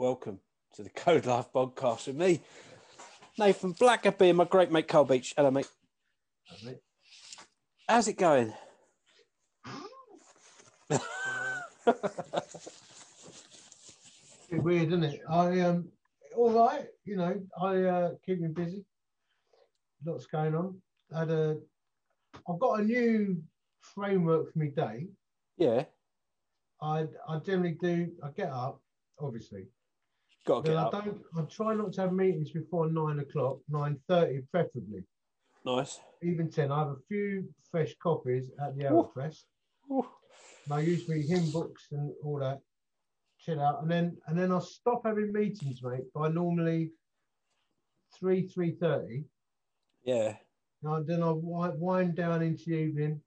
welcome to the Code Life podcast with me, Nathan Blackaby, and my great mate Carl Beech. Hello, mate. How's it going? bit weird, isn't it? I um, all right, you know, I uh, keep me busy. Lots going on. I had a, I've got a new framework for my day. Yeah, I I generally do. I get up, obviously. Got to get I up. don't. I try not to have meetings before nine o'clock, nine thirty preferably. Nice. Even ten. I have a few fresh copies at the. Aeropress. And I usually hymn books and all that. Chill out, and then and then I stop having meetings, mate. By normally three three thirty. Yeah, And then I wind down into the evening,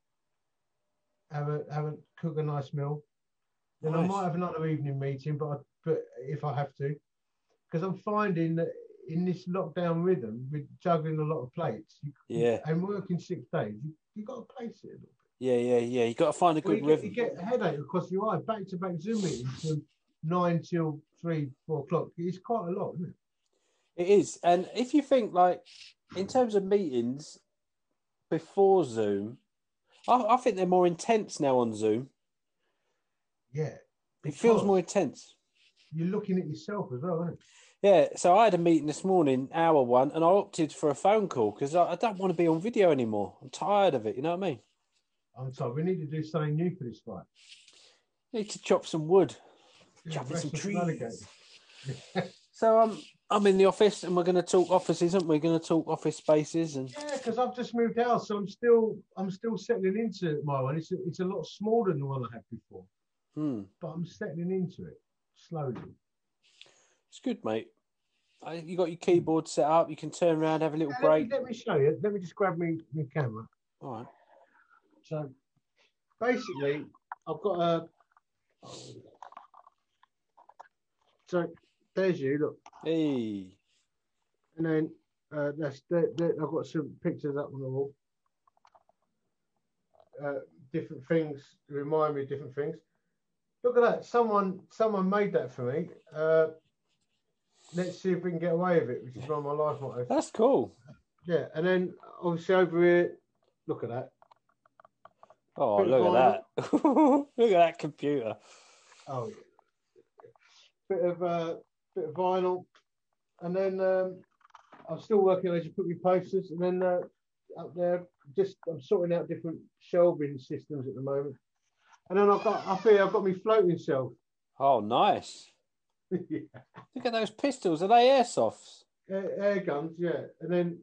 have a have a cook a nice meal. Then I might have another evening meeting, but I, but if I have to, because I'm finding that in this lockdown rhythm, with juggling a lot of plates, you, yeah, and working six days, you you got to place it. A little bit. yeah, yeah, yeah. You got to find a Well, good rhythm. get, you get a headache across your eye, back to back Zoom meetings from nine till three, four o'clock. It's quite a lot, isn't it? It is, and if you think like in terms of meetings before Zoom, I, I think they're more intense now on Zoom. Yeah. It feels more intense. You're looking at yourself as well, isn't it? Yeah, so I had a meeting this morning, hour one, and I opted for a phone call because I, I don't want to be on video anymore. I'm tired of it. You know what I mean? I'm sorry, we need to do something new for this fight. Need to chop some wood. Yeah, Chopping some trees. So um, I'm in the office, and we're going to talk offices, aren't we? Going to talk office spaces, and Yeah, because I've just moved out, so I'm still I'm still settling into my one. It's a, it's a lot smaller than the one I had before, hmm, but I'm settling into it slowly. it's good, mate. I, you got your keyboard set up. You can turn around, have a little Yeah, let, me, break. let me show you. Let me just grab me my camera. All right. So basically, I've got a. So there's you look, Hey. and then uh, that's there, there, I've got some pictures up on the wall. Uh, different things remind me of different things. Look at that! Someone someone made that for me. Uh, let's see if we can get away with it, which is one of my life mottos. That's cool. Yeah, and then obviously over here, look at that. Oh, Bit look at that. look at that computer. Oh, yeah. bit of uh, bit of vinyl, and then um, I'm still working on put my posters, and then uh, up there, just I'm sorting out different shelving systems at the moment, and then I've got up here, I've got my floating shelf. Oh, nice. yeah. Look at those pistols. Are they airsofts? air, air guns, yeah, and then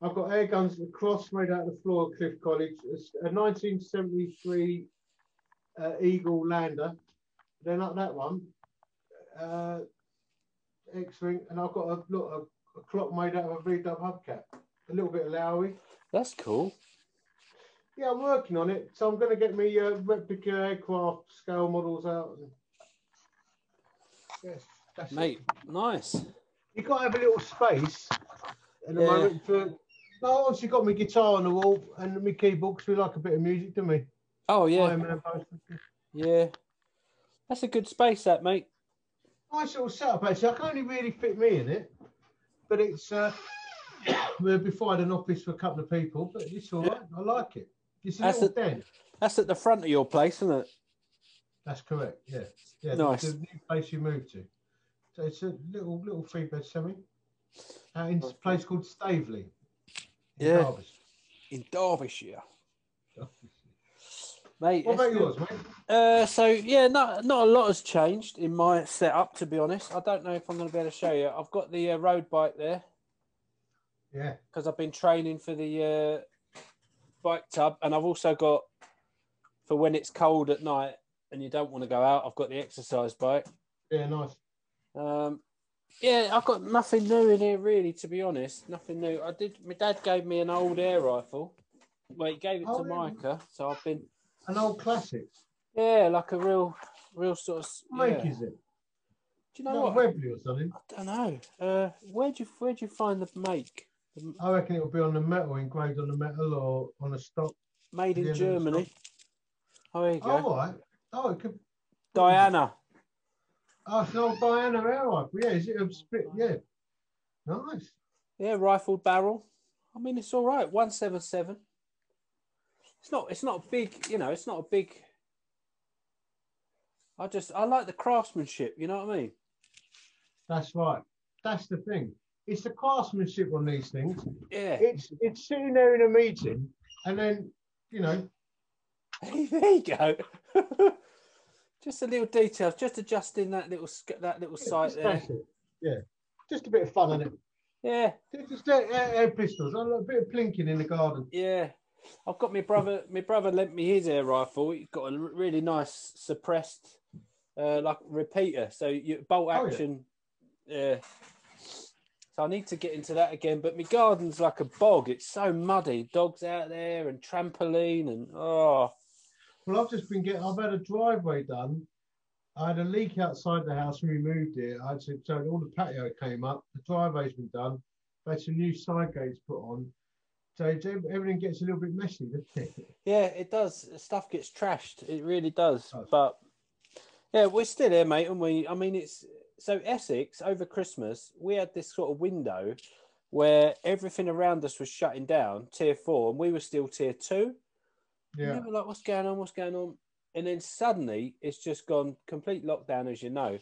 I've got air guns across made out of the floor at Cliff College, It's a 1973 uh, Eagle Lander. Then up that one, uh, X-wing, and I've got a look a, a clock made out of a V-dub hubcap. A little bit of Lowry. That's cool. Yeah, I'm working on it, so I'm going to get me uh, replica aircraft scale models out. And... Yes, that's it. Mate, nice. you got to have a little space at the Yeah. moment for. No, obviously got my guitar on the wall and my keyboard we like a bit of music, don't we? Oh, yeah. Iron Man poster. Yeah. That's a good space, that, mate. Nice little setup actually. I can only really fit me in it, but it's. uh well, Before I had an office for a couple of people, but it's all right. I like it. It's a That's little a- den. That's at the front of your place, isn't it? That's correct. Yeah, yeah. the- Nice. The, new place you moved to. So it's a little little three bed semi. Uh, in a place called Staveley. in Yeah. Derbyshire. In Derbyshire. Mate, What about yours, mate? Uh, so yeah, not not a lot has changed in my setup, to be honest. I don't know if I'm going to be able to show you. I've got the uh, road bike there Yeah. because I've been training for the uh, bike tub, and I've also got for when it's cold at night and you don't want to go out. I've got the exercise bike. Yeah, nice. Um, yeah, I've got nothing new in here really, to be honest. Nothing new. I did. My dad gave me an old air rifle. Well, he gave it Oh, to? Micah, so I've been An old classic. yeah, like a real, real sort of. What make yeah. is it? Do you know what? Webley or something. I don't know. Uh, where'd you where'd you find the make? I reckon it will be on the metal, engraved on the metal, or on a stock. made in Germany. Oh, there you go. Oh, all right. Oh, it could. Diana. Oh, it's an old Diana air rifle. Yeah, is it a split? Yeah. Nice. Yeah, rifled barrel. I mean, it's all right. One seven seven. It's not. It's not big. You know, it's not a big. I just I like the craftsmanship. You know what I mean? That's right. That's the thing. It's the craftsmanship on these things. Yeah. It's it's sitting there in a meeting, and then you know, there you go. just a little details, just adjusting that little that little site there. Yeah, just a bit of fun in it. Yeah, Just air, air, pistols. A bit of plinking in the garden. yeah. I've got my brother. My brother lent me his air rifle. He's got a really nice suppressed, uh, like repeater. So you bolt Oh, yeah. action. yeah. So I need to get into that again. But my garden's like a bog. It's so muddy. Dogs out there and trampoline and oh Well, I've just been getting. I've had a driveway done. I had a leak outside the house when we moved here. I had to, so all the patio came up. The driveway's been done. I had some new side gates put on. So everything gets a little bit messy, doesn't it? Yeah, it does. Stuff gets trashed. It really does. Does. But yeah, we're still here, mate. And we, I mean, it's so Essex over Christmas. We had this sort of window where everything around us was shutting down, tier four, and we were still tier two. Yeah. And we were like, what's going on? What's going on? And then suddenly it's just gone complete lockdown, as you know.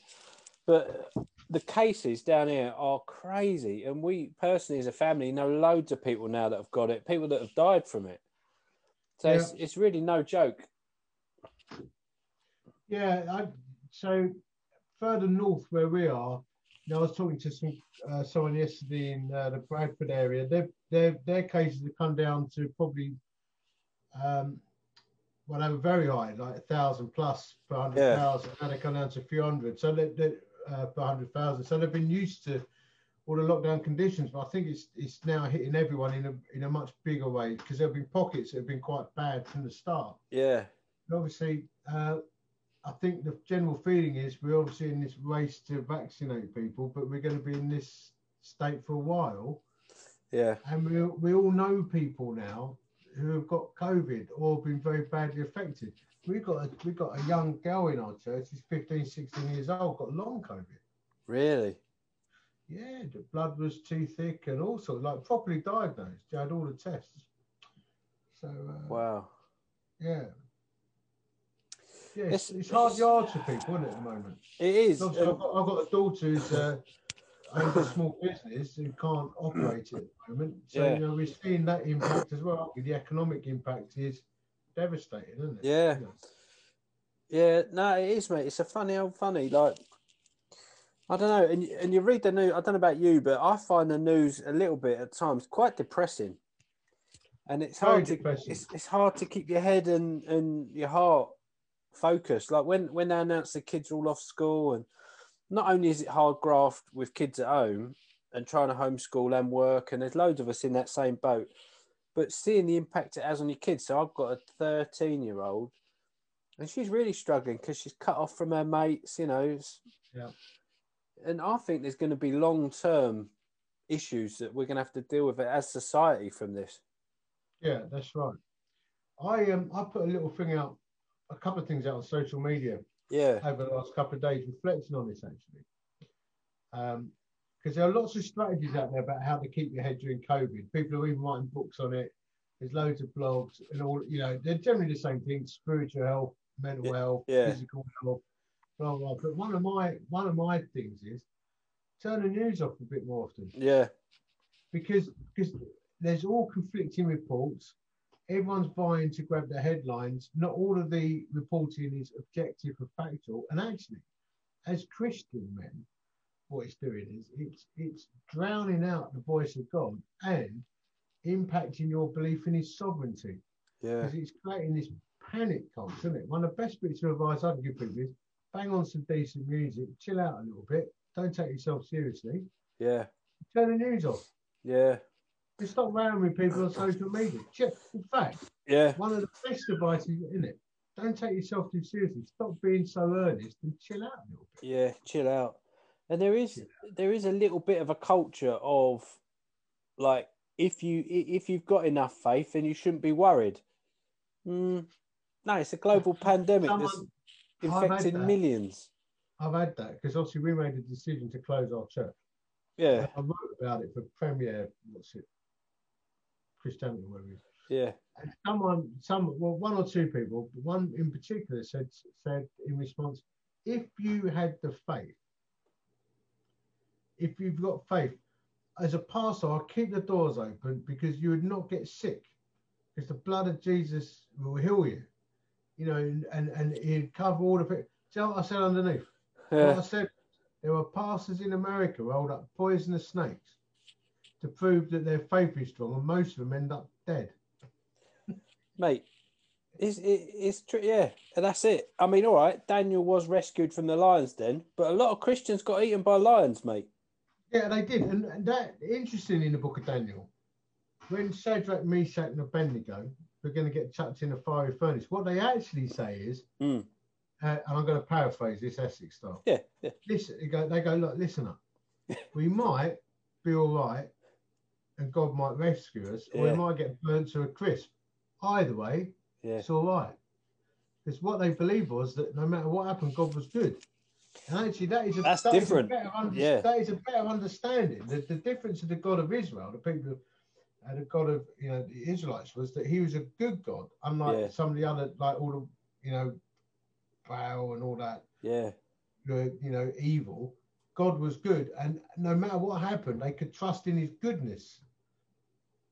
But the cases down here are crazy. And we personally, as a family, know loads of people now that have got it, people that have died from it. So it's, it's really no joke. Yeah, I, so further north where we are, you know, I was talking to some uh, someone yesterday in uh, the Bradford area. Their their their cases have come down to probably, um, well, they were very high, like a thousand plus per hundred thousand. Now they come down to a few hundred, so they, they uh, per hundred thousand. So they've been used to all the lockdown conditions, but I think it's it's now hitting everyone in a in a much bigger way because there have been pockets that have been quite bad from the start Yeah. obviously, uh, I think the general feeling is we're obviously in this race to vaccinate people, but we're going to be in this state for a while. Yeah. And we, we all know people now who have got COVID or been very badly affected. We got a, we got a young girl in our church, she's 15, 16 years old, got long COVID. Really? Yeah, the blood was too thick and also like properly diagnosed. She had all the tests. So, uh, Wow. yeah. Yeah, It's- it's, hard yards for people, isn't it, at the moment? It is. Um, I've, got, I've got a daughter who's uh, owns a small business who can't operate it at the moment. So, Yeah. you know, we're seeing that impact as well. The economic impact is devastating, isn't it? Yeah. Yeah, no, it is, mate. It's a funny old funny. Like, I don't know, and and you read the news. I don't know about you, but I find the news a little bit at times quite depressing, and it's Very hard to depressing. it's, it's hard to keep your head and and your heart focused. Like when when they announce the kids are all off school, and not only is it hard graft with kids at home and trying to homeschool and work, and there's loads of us in that same boat, but seeing the impact it has on your kids. So I've got a 13 year old and she's really struggling because she's cut off from her mates, you know. Yeah. And I think there's going to be long term issues that we're going to have to deal with as society from this. yeah, that's right. I um I put a little thing out, a couple of things out on social media Yeah, over the last couple of days, reflecting on this actually. Um, because there are lots of strategies out there about how to keep your head during COVID. People are even writing books on it. There's loads of blogs and all. You know, they're generally the same things: spiritual health, mental Yeah, health, yeah. physical health, blah blah. But one of my one of my things is turn the news off a bit more often yeah, because because there's all conflicting reports. Everyone's buying to grab the headlines. Not all of the reporting is objective or factual. And actually, as Christian men, what it's doing is it's it's drowning out the voice of God and impacting your belief in His sovereignty yeah, because it's creating this panic culture, isn't it? One of the best bits of advice I can give people is bang on some decent music, chill out a little bit, don't take yourself seriously, yeah, turn the news off. yeah, Just stop round with people on social media. In fact, yeah, one of the best advice is in it. Don't take yourself too seriously. Stop being so earnest and chill out a little bit. yeah. Chill out. And there is there is a little bit of a culture of like if you if you've got enough faith, then you shouldn't be worried. Mm, no, it's a global pandemic that's Someone- I've infecting that. millions. I've had that because obviously we made a decision to close our church. Yeah, I wrote about it for Premier, what's it, Christianity, whatever it is. yeah, And someone, some, well, one or two people, one in particular said, said in response, if you had the faith, if you've got faith, as a pastor, I'll keep the doors open because you would not get sick, because the blood of Jesus will heal you, you know, and and, and he'd cover all the. pe- See what I said underneath? What I said, there were pastors in America who hold up poisonous snakes to prove that their faith is strong, and most of them end up dead. mate. It's it, it's true, yeah, and that's it. I mean, all right, Daniel was rescued from the lions den, but a lot of Christians got eaten by lions, mate. Yeah, they did, and, and that interesting in the book of Daniel, when Shadrach, Meshach, and Abednego were going to get chucked in a fiery furnace, what they actually say is, Mm. uh, and I'm going to paraphrase this Essex style. Yeah, yeah, Listen, they go, they go, look, listen up. We might be all right, and God might rescue us, or Yeah. we might get burnt to a crisp. Either way, yeah, it's all right. Because what they believed was that no matter what happened, God was good. And actually, that is a, That's that is a different. better under- Yeah. That is a better understanding. The, the difference of the God of Israel, the people, and the God of you know the Israelites, was that He was a good God, unlike Yeah. some of the other, like all the you know, Baal and all that, yeah, you know, evil. God was good, and no matter what happened, they could trust in His goodness.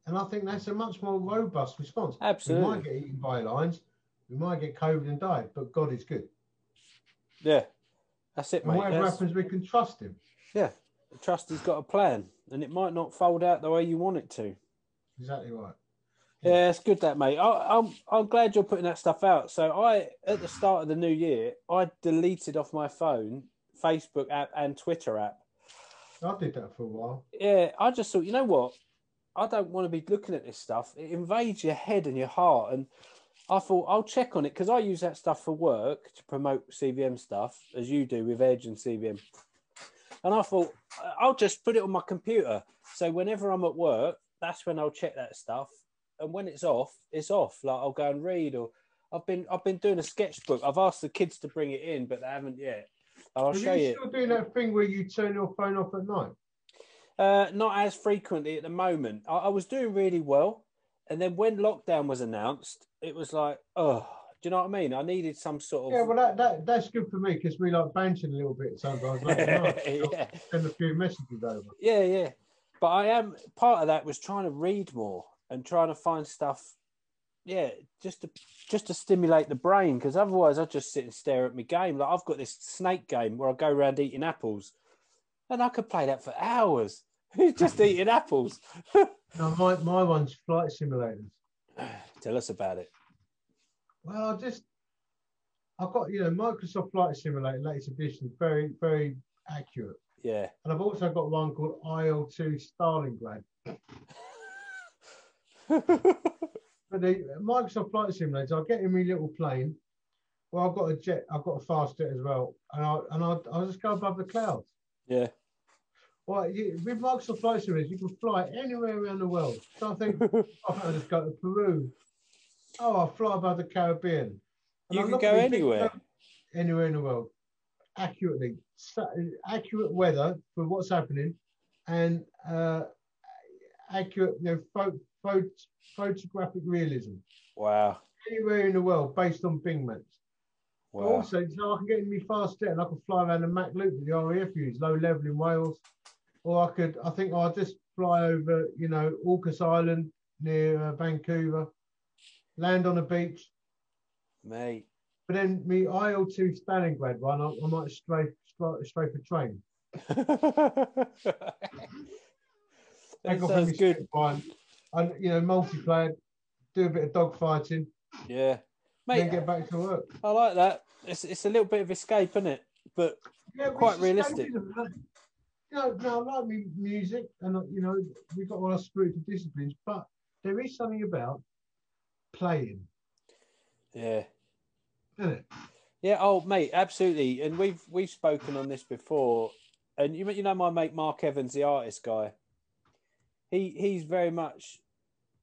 And I think that's a much more robust response. Absolutely. We might get eaten by lions, we might get COVID and die, but God is good. Yeah, that's it, And mate. whatever That's- happens, we can trust Him. yeah, trust he's got a plan, and it might not fold out the way you want it to. Exactly right. Yeah, it's good that, mate. I, I'm I'm glad you're putting that stuff out. So I, at the start of the new year, I deleted off my phone Facebook app and Twitter app. I did that for a while. Yeah, I just thought, you know what? I don't want to be looking at this stuff. It invades your head and your heart, and I thought I'll check on it because I use that stuff for work to promote CVM stuff, as you do with Edge and CVM. And I thought I'll just put it on my computer, so whenever I'm at work, that's when I'll check that stuff. And when it's off, it's off. Like I'll go and read, or I've been I've been doing a sketchbook. I've asked the kids to bring it in, but they haven't yet. I'll Are show you you. still doing that thing where you turn your phone off at night? Uh, not as frequently at the moment. I, I was doing really well, and then when lockdown was announced, it was like, oh, do you know what I mean? I needed some sort of. Yeah, well, that, that that's good for me because we like banting a little bit sometimes. Like yeah, Send a few messages over. yeah, yeah. But I am part of that was trying to read more and trying to find stuff. Yeah, just to just to stimulate the brain because otherwise I just sit and stare at my game. Like I've got this snake game where I go around eating apples, and I could play that for hours. just eating apples. No, my, my one's flight simulators. Tell us about it. Well, I just I've got you know Microsoft Flight Simulator latest edition, very very accurate, Yeah. and I've also got one called IL2 Stalingrad. But the Microsoft Flight Simulator, I get in my little plane. Well, I've got a jet, I've got a fast jet as well, and I and I I'll just go above the clouds. yeah. Well, you, with Microsoft Flight Simulator, you can fly anywhere around the world. So I think oh, I'll just go to Peru. Oh, I'll fly above the Caribbean. And You I can go me, anywhere. "Oh, anywhere in the world, accurately, accurate weather for what's happening, and uh, accurate, you know, pho- pho- photographic realism Wow. anywhere in the world based on Bing maps. Wow. Also, so I can get in my fast jet and I can fly around the Mach Loop with the RAF use, low level in Wales, or I could, I think I'll just fly over, you know, Orcas Island near uh, Vancouver, land on a beach. Mate. But then me IL2 Stalingrad one, I, I might strafe, strafe, strafe a train. that sounds good. One, and you know, multiplayer, do a bit of dogfighting, Yeah. then Mate, get back to work. I like that. It's, it's a little bit of escape, isn't it? But Yeah, Quite realistic. Know, no, I like me music, and uh, you know, we've got all our spiritual disciplines, but there is something about playing, yeah. Yeah, oh mate, absolutely. And we've we've spoken on this before. And you you know my mate Mark Evans, the artist guy. He he's very much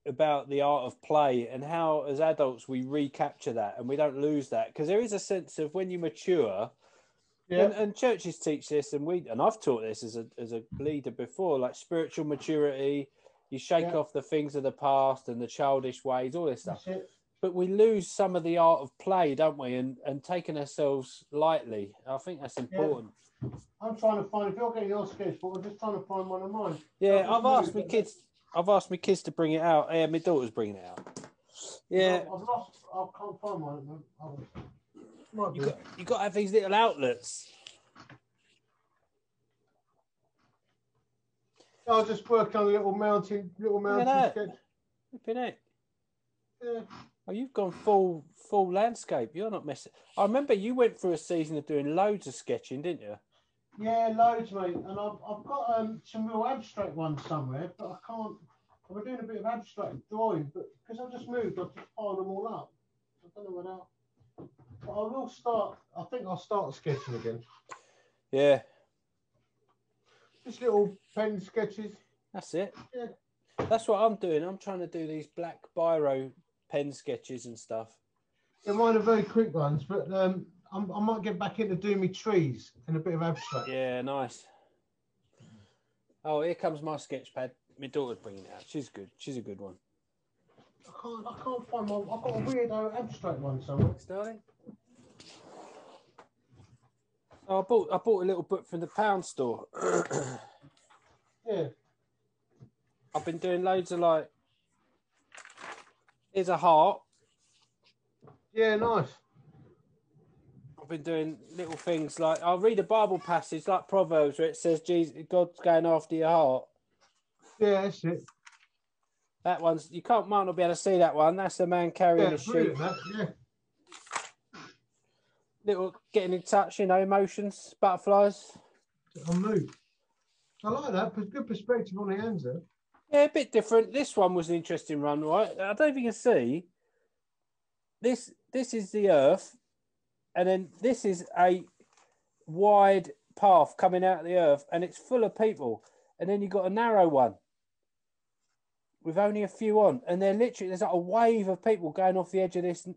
about the art of play and how as adults we recapture that and we don't lose that because there is a sense of when you mature Yeah. And, and churches teach this, and we and I've taught this as a as a leader before, like spiritual maturity. You shake Yeah. off the things of the past and the childish ways, all this stuff. But we lose some of the art of play, don't we? And and taking ourselves lightly. I think that's important. I'm trying to find. If you're getting your but I'm just trying to find one of mine. Yeah, I've asked my kids. I've asked my kids to bring it out. Yeah, my daughter's bringing it out. Yeah, I've I've lost. I can't find one. I'll- Might you be. got you got to have these little outlets. I'll just work on a little mountain, little mountain that. sketch. Flipping heck. Yeah. Oh, you've gone full full landscape. You're not messing. I remember you went through a season of doing loads of sketching, didn't you? Yeah, loads, mate. And I've, I've got um, some real abstract ones somewhere, but I can't. I've been doing a bit of abstract drawing, but because I've just moved, I've just piled them all up. I don't know where they But I will start. I think I'll start sketching again. Yeah, Just little pen sketches. that's it. Yeah. That's what I'm doing. I'm trying to do these black biro pen sketches and stuff. Yeah, mine are very quick ones, but um, I'm, I might get back into doing me trees and a bit of abstract. Yeah, nice. Oh, here comes my sketch pad. My daughter's bringing it out. She's good. She's a good one. I can't. I can't find my. I've got a weirdo abstract one somewhere. Thanks, I bought I bought a little book from the pound store. Yeah. I've been doing loads of like. Here's a heart. Yeah, nice. I've been doing little things like I'll read a Bible passage like Proverbs where it says Jesus God's going after your heart. Yeah, that's it. That one's you can't might not be able to see that one. That's the man carrying Yeah, a shoe. Yeah. Little getting in touch, you know, emotions, butterflies. On move. I like that. Good perspective on the hands there. Yeah, a bit different. This one was an interesting run, right? I don't know if you can see. This this is the earth, and then this is a wide path coming out of the earth, and it's full of people. And then you've got a narrow one with only a few on, and they're literally there's like a wave of people going off the edge of this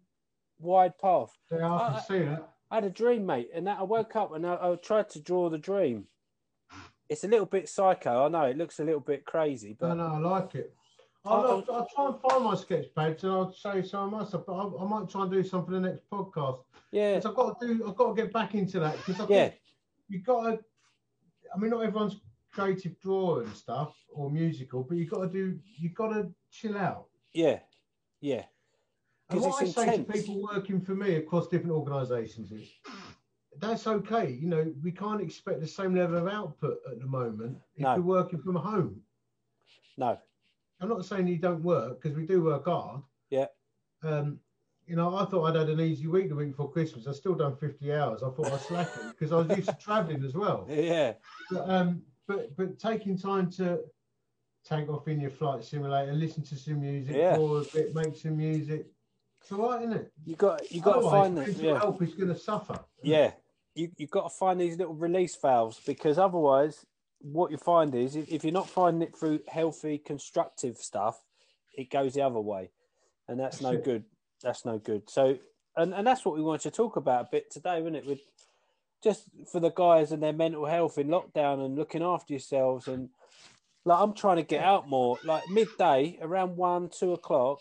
wide path. Yeah, I can I- see that. I had a dream, mate, and that I woke up and I, I tried to draw the dream. It's a little bit psycho, I know. It looks a little bit crazy, but No, no, I like it. I'll, I'll, I'll try and find my sketch page and I'll show you some of my stuff. But I, I might try and do some for the next podcast. yeah, 'Cause I've got to do. I've got to get back into that because I yeah, think you got to. I mean, not everyone's creative drawer and stuff or musical, but you've got to do. You've got to chill out. yeah, yeah. And what I say to people working for me across different organisations is, that's okay. You know, we can't expect the same level of output at the moment if No. you're working from home. No, I'm not saying you don't work because we do work hard. Yeah. Um, you know, I thought I'd had an easy week the week before Christmas. I still done 50 hours. I thought I was slacking because I was used to travelling as well. yeah, But, um, but but taking time to take off in your flight simulator, listen to some music, Yeah. draw a bit, make some music. It's all right, isn't it? you got you got to find that. mental Yeah, health is going to suffer. yeah. You you got to find these little release valves because otherwise, what you find is if, if you're not finding it through healthy, constructive stuff, it goes the other way, and that's no it. good. That's no good. So, and and that's what we wanted to talk about a bit today, wasn't it? With just for the guys and their mental health in lockdown and looking after yourselves and like I'm trying to get out more. Like midday, around one, two o'clock,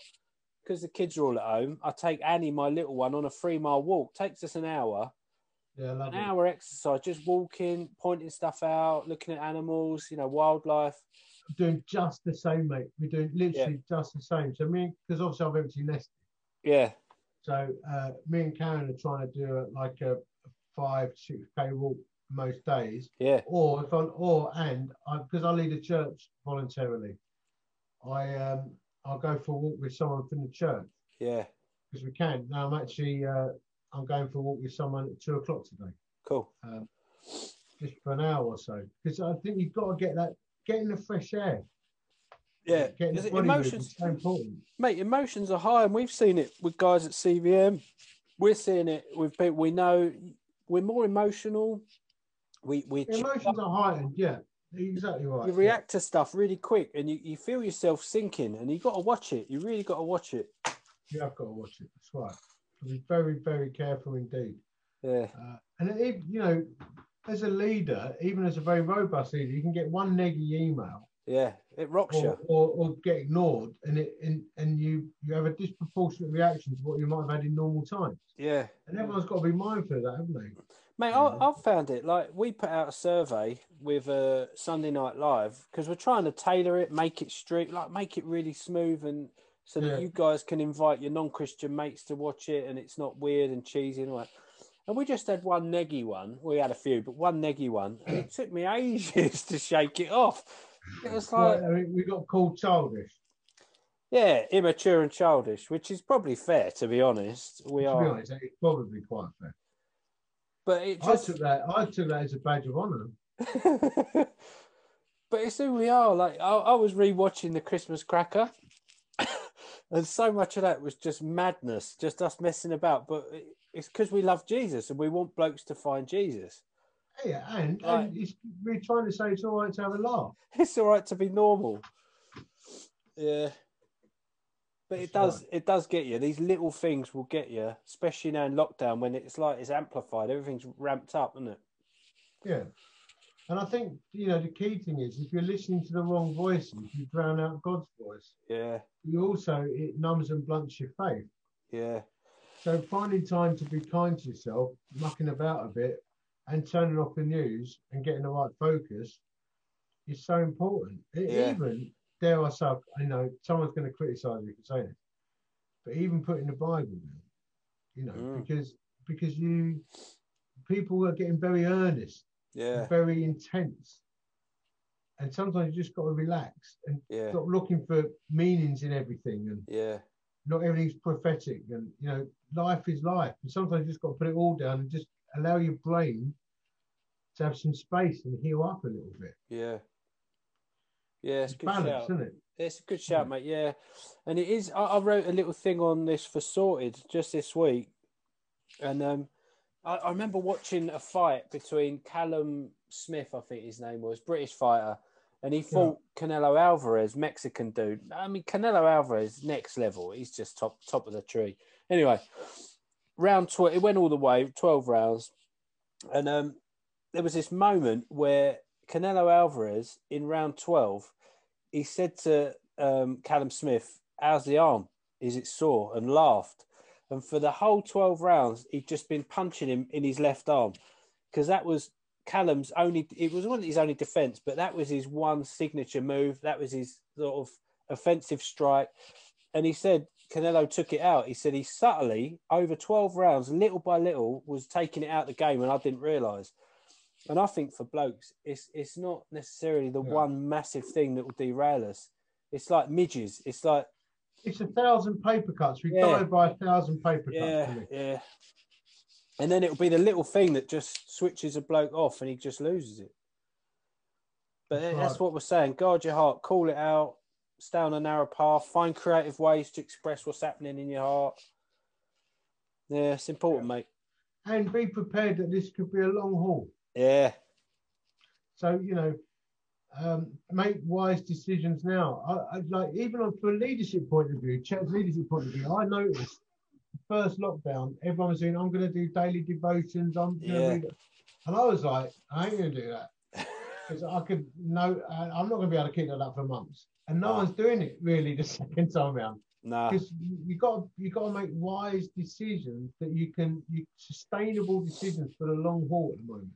because the kids are all at home. I take Annie, my little one, on a three mile walk. Takes us an hour, Yeah, an it. hour exercise, just walking, pointing stuff out, looking at animals, you know, wildlife. doing just the same, mate. We're doing literally just the same. So me, because obviously I've empty nest. Yeah, So uh, me and Karen are trying to do a, like a five, six k walk most days. yeah, Or if I'm, or and because I, lead a church voluntarily, I um I'll go for a walk with someone from the church yeah. because we can. Now I'm actually uh, I'm going for a walk with someone at two o'clock today, Cool. um, just for an hour or so. Because I think you've got to get that, getting the fresh air. Yeah, getting Is the it emotions, so important. mate. Emotions are high, and we've seen it with guys at CVM. We're seeing it with people we know. We're more emotional. We we emotions are heightened, yeah, exactly right. you react to stuff really quick, and you, you feel yourself sinking, and you got to watch it. You really got to watch it. You have got to watch it. That's right. Be very, very careful indeed. Yeah. Uh, and if, you know, as a leader, even as a very robust leader, you can get one neggy email Yeah. It rocks or, you. or, or get ignored, and it and, and you you have a disproportionate reaction to what you might have had in normal times. Yeah. And everyone's got to be mindful of that, haven't they? Mate, Yeah. I, I've found it like we put out a survey with uh, Sunday Night Live because we're trying to tailor it, make it strict, like make it really smooth, and so that you guys can invite your non-Christian mates to watch it, and it's not weird and cheesy and all that. And we just had one neggy one. We had a few, but one neggy one, and it took me ages to shake it off. It was like, Well, I mean, we got called childish. yeah, immature and childish, which is probably fair to be honest. We To be are, honest, it's probably quite fair. But it I took that. I took that as a badge of honour. but it's who we are. Like I, I was rewatching the Christmas Cracker, and so much of that was just madness, just us messing about. But it- it's because we love Jesus and we want blokes to find Jesus. Yeah, and, Right. and it's, we're trying to say it's all right to have a laugh. It's all right to be normal. Yeah. But it does it does get you. These little things will get you, especially now in lockdown when it's like it's amplified. Everything's ramped up, isn't it? Yeah. And I think, you know, the key thing is if you're listening to the wrong voices, you drown out God's voice. Yeah, You also, it numbs and blunts your faith. yeah, So finding time to be kind to yourself, mucking about a bit, and turning off the news and getting the right focus is so important. E- Yeah. Even, dare I say, I know someone's going to criticise me for saying it, but even putting the Bible down, you know, Mm. because because you people are getting very earnest, yeah, very intense, and sometimes you just got to relax and yeah, stop looking for meanings in everything and yeah, not everything's prophetic and you know life is life. And sometimes you just got to put it all down and just allow your brain to have some space and heal up a little bit. Yeah. Yeah, it's it's a good balance shout. isn't it It's a good shout, mate. Yeah, and it is. I, I wrote a little thing on this for sorted just this week, and um, I, I remember watching a fight between Callum Smith, I think his name was, British fighter, and he fought Canelo Alvarez, Mexican dude. I mean, Canelo Alvarez, next level. He's just top top of the tree. Anyway, round twelve, it went all the way, twelve rounds, and um, there was this moment where Canelo Alvarez in round twelve he said to um, Callum Smith, "How's the arm? Is it sore?" and laughed. And for the whole twelve rounds, he'd just been punching him in his left arm because that was Callum's only. It was not his only defense, but that was his one signature move. That was his sort of offensive strike. And he said Canelo took it out. He said he subtly over twelve rounds, little by little, was taking it out of the game, and I didn't realise. And I think for blokes, it's it's not necessarily the Yeah. one massive thing that will derail us. It's like midges. It's like it's a thousand paper cuts we Yeah. died by a thousand paper yeah, cuts didn't yeah. And then it'll be the little thing that just switches a bloke off, and he just loses it. But That's that's right. what we're saying. Guard your heart. Call it out. Stay on a narrow path. Find creative ways to express what's happening in your heart. Yeah, it's important, mate. and be prepared that this could be a long haul Yeah, so you know um, make wise decisions now. I, I like even on from a leadership point of view church leadership point of view I noticed the first lockdown everyone was saying I'm going to do daily devotions I'm Yeah. and I was like I ain't going to do that. Because I could no, I'm not going to be able to keep that up for months, and no No. one's doing it really the second time round. Nah, because you got you got to make wise decisions that you can you sustainable decisions for the long haul at the moment.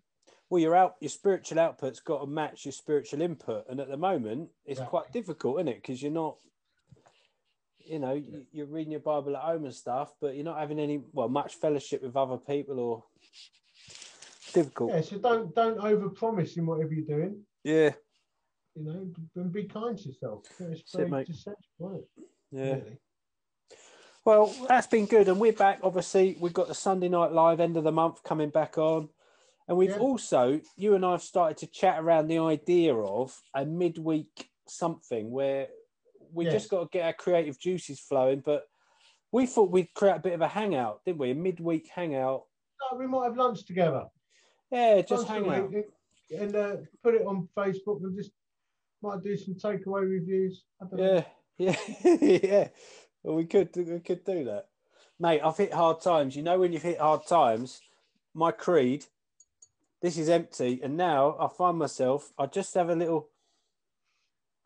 Well, your out your spiritual output's got to match your spiritual input, and at the moment, it's Yeah. quite difficult, isn't it? Because you're not, you know, you- you're reading your Bible at home and stuff, but you're not having any well much fellowship with other people or difficult. Yeah, so don't don't overpromise in whatever you're doing. Yeah, You know, and be kind to yourself. It's it, very mate. essential, yeah. Really. Well, that's been good, and we're back. Obviously, we've got the Sunday Night Live end of the month coming back on, and we've Yeah. also you and I have started to chat around the idea of a midweek something where we Yes. just got to get our creative juices flowing. But we thought we'd create a bit of a hangout, didn't we? A midweek hangout. No, we might have lunch together. Yeah, just Once hang out. and uh, put it on Facebook and just might do some takeaway reviews. I don't know. Yeah, yeah, yeah. Well, we could we could do that, mate. I've hit hard times. You know when you've hit hard times, my creed. This is empty, and now I find myself. I just have a little,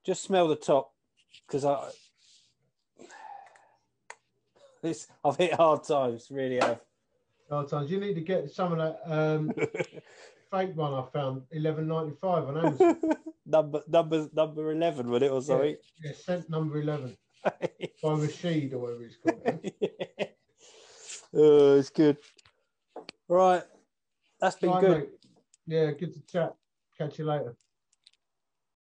just smell the top because I. This I've hit hard times, really have. Hard times. You need to get some of that um, fake one I found, eleven ninety five on Amazon. number number number eleven, would it or something? Yeah, scent number eleven by Rashid or whatever it's called. oh, it's good. Right, that's been good. mate. Yeah, good to chat. Catch you later.